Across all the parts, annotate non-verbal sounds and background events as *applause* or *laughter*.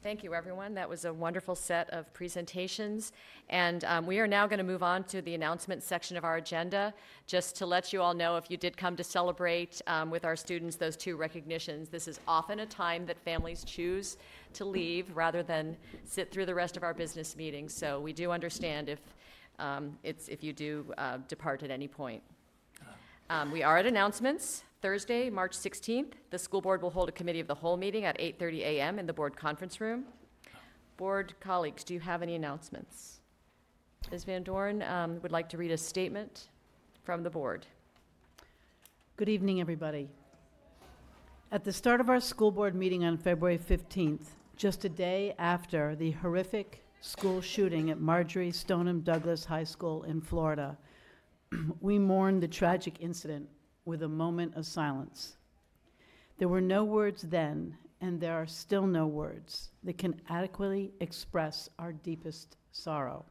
Thank you, everyone. That was a wonderful set of presentations. And um, we are now going to move on to the announcement section of our agenda. Just to let you all know, if you did come to celebrate um, with our students those two recognitions, this is often a time that families choose to leave rather than sit through the rest of our business meetings. So we do understand if um, it's if you do uh, depart at any point. Um, we are at announcements. Thursday, March 16th, the school board will hold a committee of the whole meeting at 8:30 a.m. in the board conference room. Board colleagues, do you have any announcements? Ms. Van Doren um, would like to read a statement from the board. Good evening, everybody. At the start of our school board meeting on February 15th, just a day after the horrific school shooting at Marjory Stoneman Douglas High School in Florida, *clears throat* we mourned the tragic incident with a moment of silence. There were no words then, and there are still no words that can adequately express our deepest sorrow.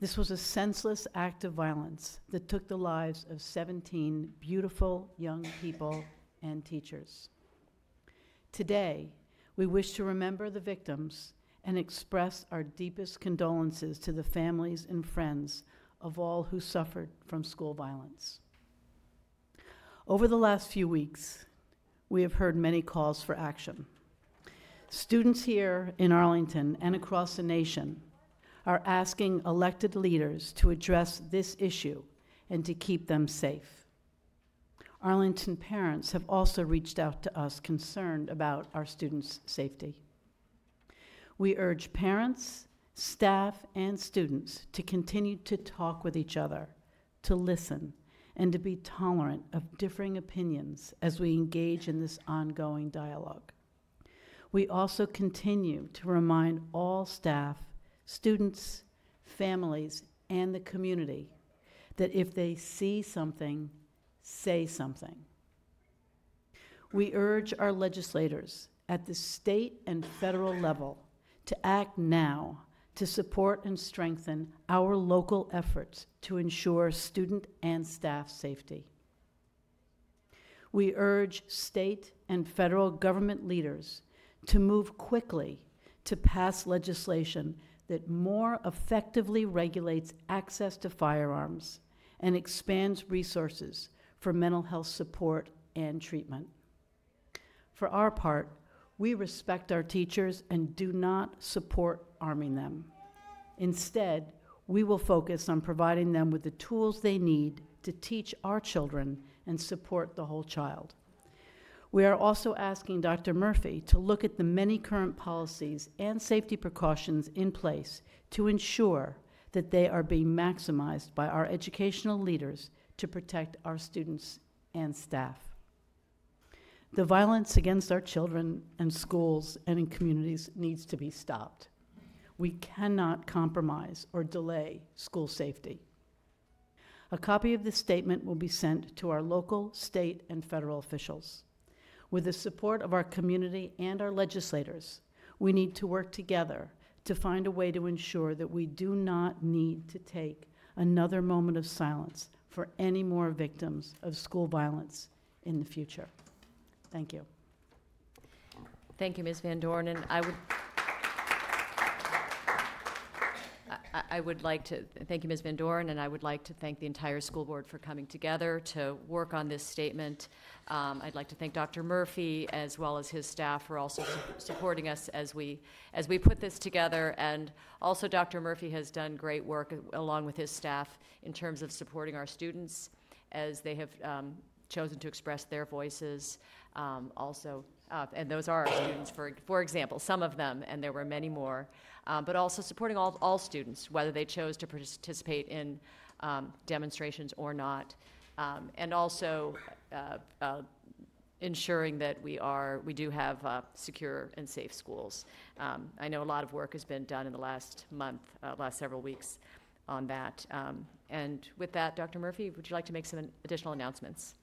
This was a senseless act of violence that took the lives of 17 beautiful young people and teachers. Today, we wish to remember the victims and express our deepest condolences to the families and friends of all who suffered from school violence. Over the last few weeks, we have heard many calls for action. Students here in Arlington and across the nation are asking elected leaders to address this issue and to keep them safe. Arlington parents have also reached out to us concerned about our students' safety. We urge parents, staff, and students to continue to talk with each other, to listen, and to be tolerant of differing opinions as we engage in this ongoing dialogue. We also continue to remind all staff, students, families, and the community that if they see something, say something. We urge our legislators at the state and federal level to act now to support and strengthen our local efforts to ensure student and staff safety. We urge state and federal government leaders to move quickly to pass legislation that more effectively regulates access to firearms and expands resources for mental health support and treatment. For our part, we respect our teachers and do not support arming them. Instead, we will focus on providing them with the tools they need to teach our children and support the whole child. We are also asking Dr. Murphy to look at the many current policies and safety precautions in place to ensure that they are being maximized by our educational leaders to protect our students and staff. The violence against our children and schools and in communities needs to be stopped. We cannot compromise or delay school safety. A copy of this statement will be sent to our local, state, and federal officials. With the support of our community and our legislators, we need to work together to find a way to ensure that we do not need to take another moment of silence for any more victims of school violence in the future. Thank you. Thank you, Ms. Van Doren, and I would, I- I would like to, thank you, Ms. Van Doren, and I would like to thank the entire school board for coming together to work on this statement. Um, I'd like to thank Dr. Murphy as well as his staff for also su- supporting us as we, as we put this together. And also, Dr. Murphy has done great work along with his staff in terms of supporting our students as they have um, chosen to express their voices. Um, Also, uh, and those are our students, for, for example, some of them, and there were many more, um, but also supporting all, all students, whether they chose to participate in um, demonstrations or not. Um, And also uh, uh, ensuring that we are, we do have uh, secure and safe schools. Um, I know a lot of work has been done in the last month, uh, last several weeks on that. Um, And with that, Dr. Murphy, would you like to make some additional announcements?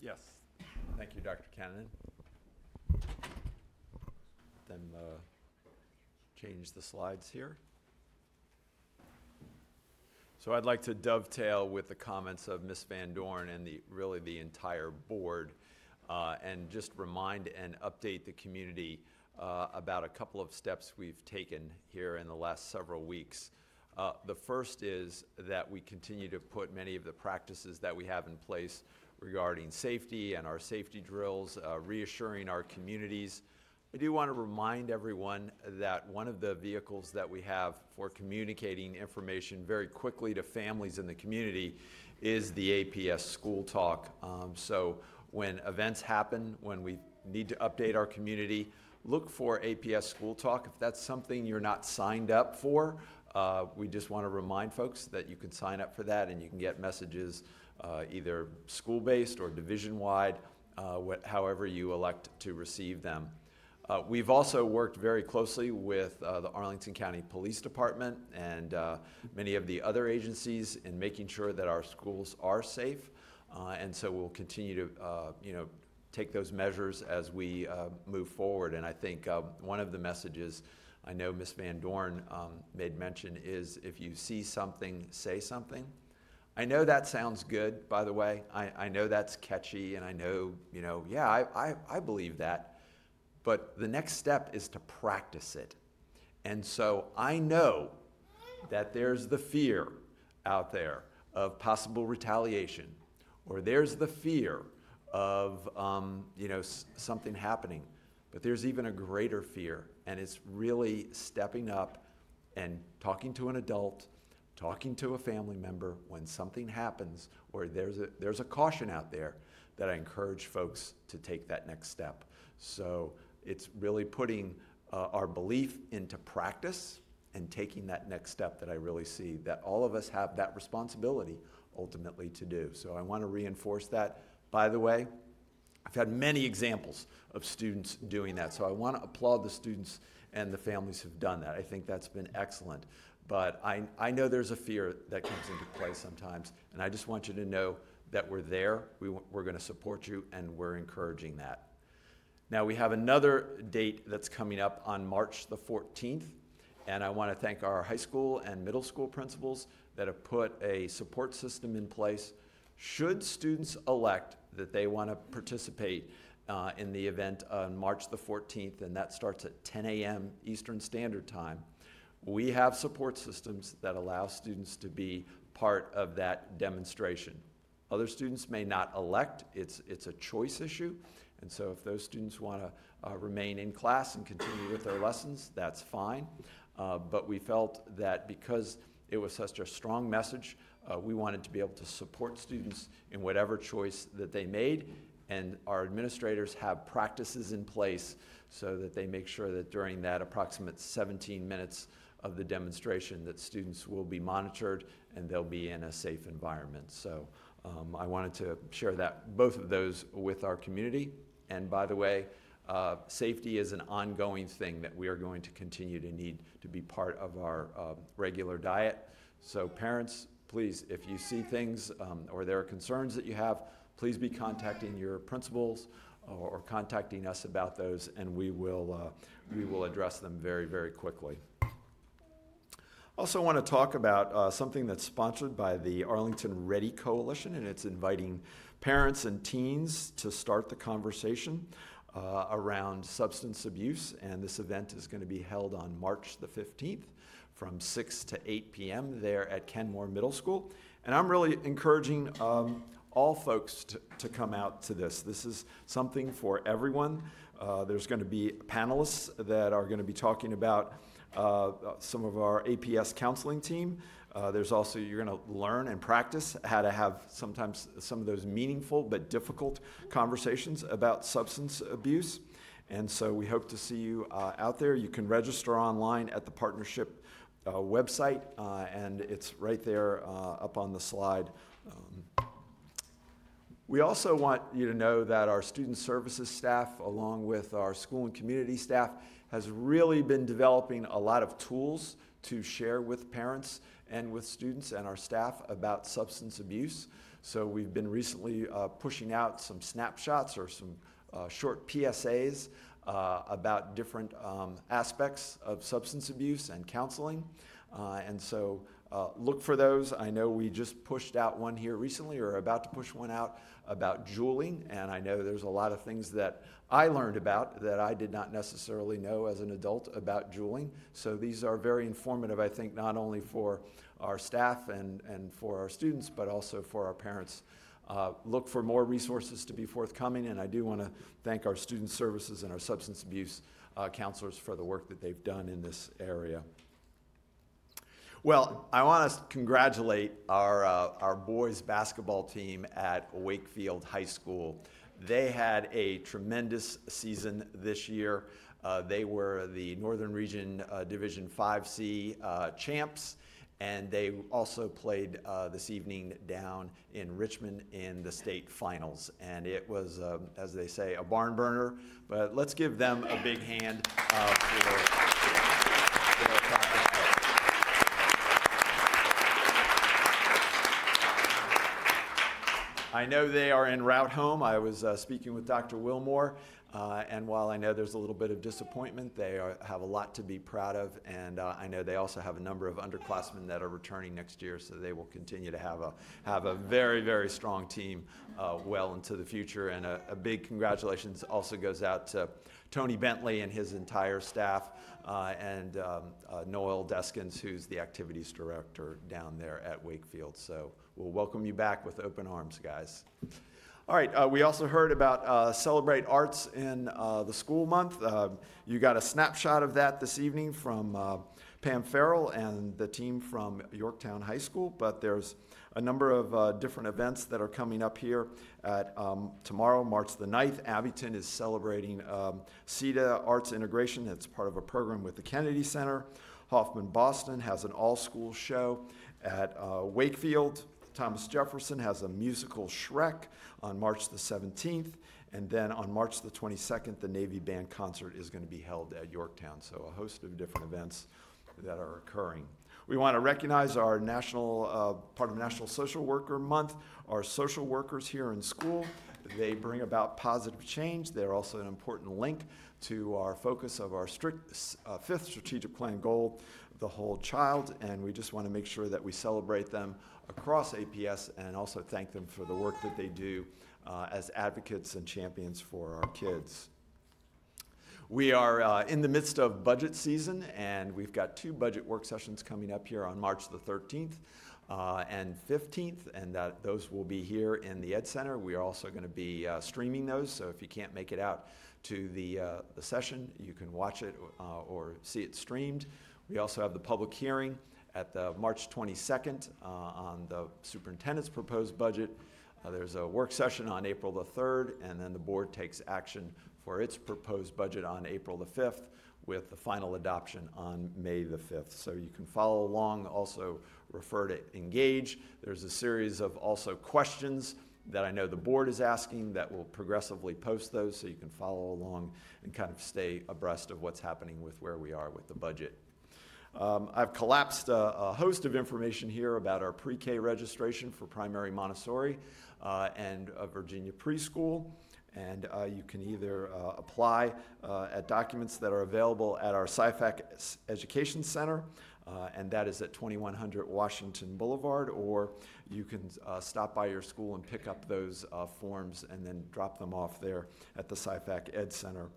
Yes. Thank you, Dr. Kanninen. Then uh, change the slides here. So I'd like to dovetail with the comments of Ms. Van Doren and the, really the entire board, uh, and just remind and update the community uh, about a couple of steps we've taken here in the last several weeks. Uh, The first is that we continue to put many of the practices that we have in place regarding safety and our safety drills, uh, reassuring our communities. I do want to remind everyone that one of the vehicles that we have for communicating information very quickly to families in the community is the APS School Talk. Um, So when events happen, when we need to update our community, look for APS School Talk. If that's something you're not signed up for, uh, we just want to remind folks that you can sign up for that and you can get messages uh, either school-based or division-wide, uh, however you elect to receive them. Uh, We've also worked very closely with uh, the Arlington County Police Department and uh, many of the other agencies in making sure that our schools are safe. Uh, And so we'll continue to, you know, take those measures as we move forward. And I think one of the messages, I know Ms. Van Doren um, made mention, is if you see something, say something. I know that sounds good, by the way. I, I know that's catchy, and I know, you know, yeah, I, I, I believe that. But the next step is to practice it. And so I know that there's the fear out there of possible retaliation, or there's the fear of, um, you know, s- something happening. But there's even a greater fear, and it's really stepping up and talking to an adult, talking to a family member when something happens, or there's a, there's a caution out there that I encourage folks to take that next step. So it's really putting uh, our belief into practice and taking that next step that I really see that all of us have that responsibility ultimately to do. So I want to reinforce that. By the way, I've had many examples of students doing that, so I want to applaud the students and the families who've done that. I think that's been excellent. But I, I know there's a fear that comes into play sometimes, and I just want you to know that we're there, we, we're going to support you, and we're encouraging that. Now, we have another date that's coming up on March the 14th, and I want to thank our high school and middle school principals that have put a support system in place. Should students elect that they want to participate uh, in the event on March the 14th, and that starts at 10 a.m. Eastern Standard Time, we have support systems that allow students to be part of that demonstration. Other students may not elect, it's, it's a choice issue. And so if those students want to uh, remain in class and continue with their lessons, that's fine. Uh, But we felt that because it was such a strong message, uh, we wanted to be able to support students in whatever choice that they made. And our administrators have practices in place so that they make sure that during that approximate 17 minutes of the demonstration, that students will be monitored and they'll be in a safe environment. So um, I wanted to share that, both of those with our community. And by the way, uh, safety is an ongoing thing that we are going to continue to need to be part of our uh, regular diet. So parents, please, if you see things um, or there are concerns that you have, please be contacting your principals or, or contacting us about those, and we will, uh, we will address them very, very quickly. Also, want to talk about uh, something that's sponsored by the Arlington Ready Coalition, and it's inviting parents and teens to start the conversation uh, around substance abuse. And this event is going to be held on March the 15th from 6 to 8 p.m. there at Kenmore Middle School. And I'm really encouraging um, all folks to, to come out to this. This is something for everyone. Uh, there's going to be panelists that are going to be talking about uh, some of our APS counseling team. Uh, there's also, you're going to learn and practice how to have sometimes some of those meaningful but difficult conversations about substance abuse. And so we hope to see you uh, out there. You can register online at the partnership uh, website, uh, and it's right there up on the slide. Um, we also want you to know that our student services staff, along with our school and community staff, has really been developing a lot of tools to share with parents and with students and our staff about substance abuse. So we've been recently uh, pushing out some snapshots or some uh, short PSAs uh, about different um, aspects of substance abuse and counseling. Uh, and so uh, look for those. I know we just pushed out one here recently, or about to push one out about juuling, and I know there's a lot of things that I learned about that I did not necessarily know as an adult about juuling. So these are very informative, I think, not only for our staff and, and for our students, but also for our parents. Uh, look for more resources to be forthcoming, and I do want to thank our student services and our substance abuse uh, counselors for the work that they've done in this area. Well, I want to congratulate our, uh, our boys basketball team at Wakefield High School. They had a tremendous season this year. Uh, they were the Northern Region uh, Division 5C uh, champs, and they also played uh, this evening down in Richmond in the state finals. And it was, um, as they say, a barn burner. But let's give them a big hand uh, for, their accomplishment. I know they are en route home. I was uh, speaking with Dr. Wilmore, uh, and while I know there's a little bit of disappointment, they are, have a lot to be proud of. And uh, I know they also have a number of underclassmen that are returning next year, so they will continue to have a, have a very, very strong team uh, well into the future. And a, a, big congratulations also goes out to Tony Bentley and his entire staff, uh, and um, uh, Noel Deskins, who's the activities director down there at Wakefield. So we'll welcome you back with open arms, guys. All right, uh, we also heard about uh, Celebrate Arts in uh, the school month. Uh, you got a snapshot of that this evening from uh, Pam Farrell and the team from Yorktown High School, but there's a number of uh, different events that are coming up here at um, tomorrow, March the 9th. Abingdon is celebrating um, CETA Arts Integration. It's part of a program with the Kennedy Center. Hoffman Boston has an all-school show at Wakefield. Thomas Jefferson has a musical Shrek on March the 17th. And then on March the 22nd, the Navy Band concert is going to be held at Yorktown. So a host of different events that are occurring. We want to recognize our national, uh, part of National Social Worker Month, our social workers here in school. They bring about positive change. They're also an important link to our focus of our strict, uh, fifth strategic plan goal, the whole child. And we just want to make sure that we celebrate them across APS and also thank them for the work that they do uh, as advocates and champions for our kids. We are uh, in the midst of budget season, and we've got two budget work sessions coming up here on March the 13th uh, and 15th, and that, those will be here in the Ed Center. We are also going to be uh, streaming those, so if you can't make it out to the, uh, the session, you can watch it uh, or see it streamed. We also have the public hearing at the March 22nd uh, on the superintendent's proposed budget. Uh, there's a work session on April the 3rd, and then the board takes action for its proposed budget on April the 5th with the final adoption on May the 5th. So you can follow along, also refer to Engage. There's a series of also questions that I know the board is asking that will progressively post those so you can follow along and kind of stay abreast of what's happening with where we are with the budget. Um, I've collapsed a, a, host of information here about our pre-K registration for primary Montessori uh, and Virginia preschool. And uh, you can either uh, apply uh, at documents that are available at our Syphax Education Center, uh, and that is at 2100 Washington Boulevard, or you can stop by your school and pick up those forms and then drop them off there at the Syphax Ed Center.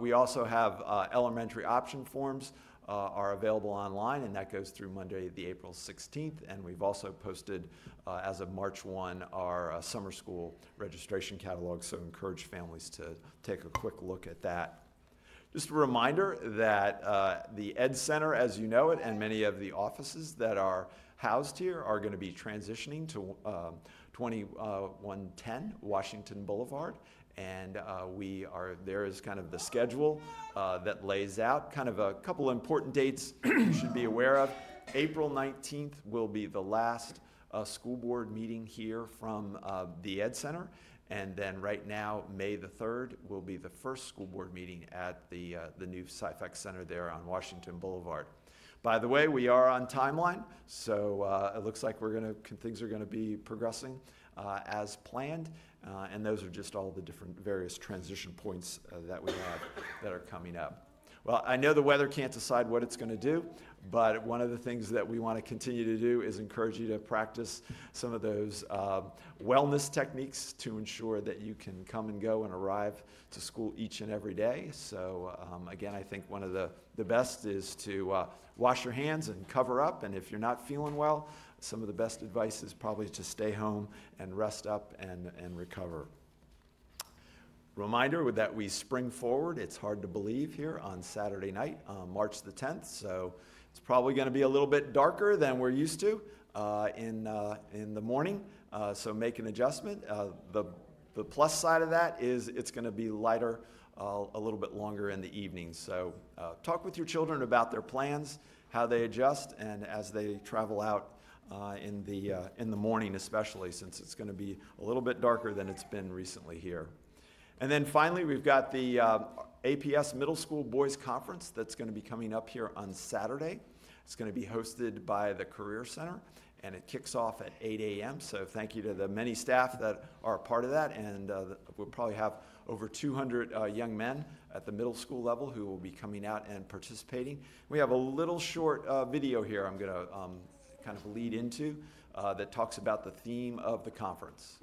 we also have elementary option forms uh, are available online, and that goes through Monday, the April 16th. And we've also posted, uh, as of March 1, our uh, summer school registration catalog, so encourage families to take a quick look at that. Just a reminder that uh, the Ed Center, as you know it, and many of the offices that are housed here are going to be transitioning to um, 2110 Washington Boulevard. And uh, we are there is kind of the schedule uh, that lays out kind of a couple important dates *clears throat* you should be aware of. April 19th will be the last uh, school board meeting here from uh, the ed center. And then right now may the 3rd will be the first school board meeting at the, uh, the new Syphax center there on washington boulevard by the way we are on timeline so uh, it looks like we're to things are going to be progressing as planned uh, and those are just all the different various transition points uh, that we have that are coming up. Well, I know the weather can't decide what it's going to do, but one of the things that we want to continue to do is encourage you to practice some of those uh, wellness techniques to ensure that you can come and go and arrive to school each and every day. So, um, again, I think one of the, the best is to uh, wash your hands and cover up. And if you're not feeling well, some of the best advice is probably to stay home and rest up and, and recover. Reminder that we spring forward. It's hard to believe here on Saturday night, uh, March the 10th. So it's probably going to be a little bit darker than we're used to uh, in, uh, in the morning. Uh, so make an adjustment. Uh, the, the plus side of that is it's going to be lighter uh, a little bit longer in the evening. So talk with your children about their plans, how they adjust, and as they travel out uh, in, the, uh, in the morning, especially since it's going to be a little bit darker than it's been recently here. And then finally, we've got the uh, APS Middle School Boys Conference that's going to be coming up here on Saturday. It's going to be hosted by the Career Center, and it kicks off at 8 a.m. So thank you to the many staff that are a part of that, and uh, we'll probably have over 200 uh, young men at the middle school level who will be coming out and participating. We have a little short uh, video here I'm going to um, kind of lead into uh, that talks about the theme of the conference.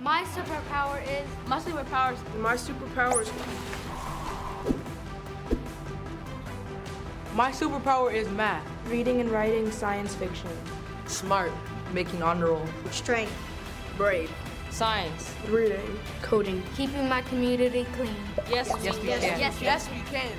My superpower is My superpower is My superpower is my superpower is math. reading and writing science fiction. Smart, making honor roll. strength, Brave, science. Reading, coding, keeping my community clean. Yes, yes, we yes, can. yes, yes, we can.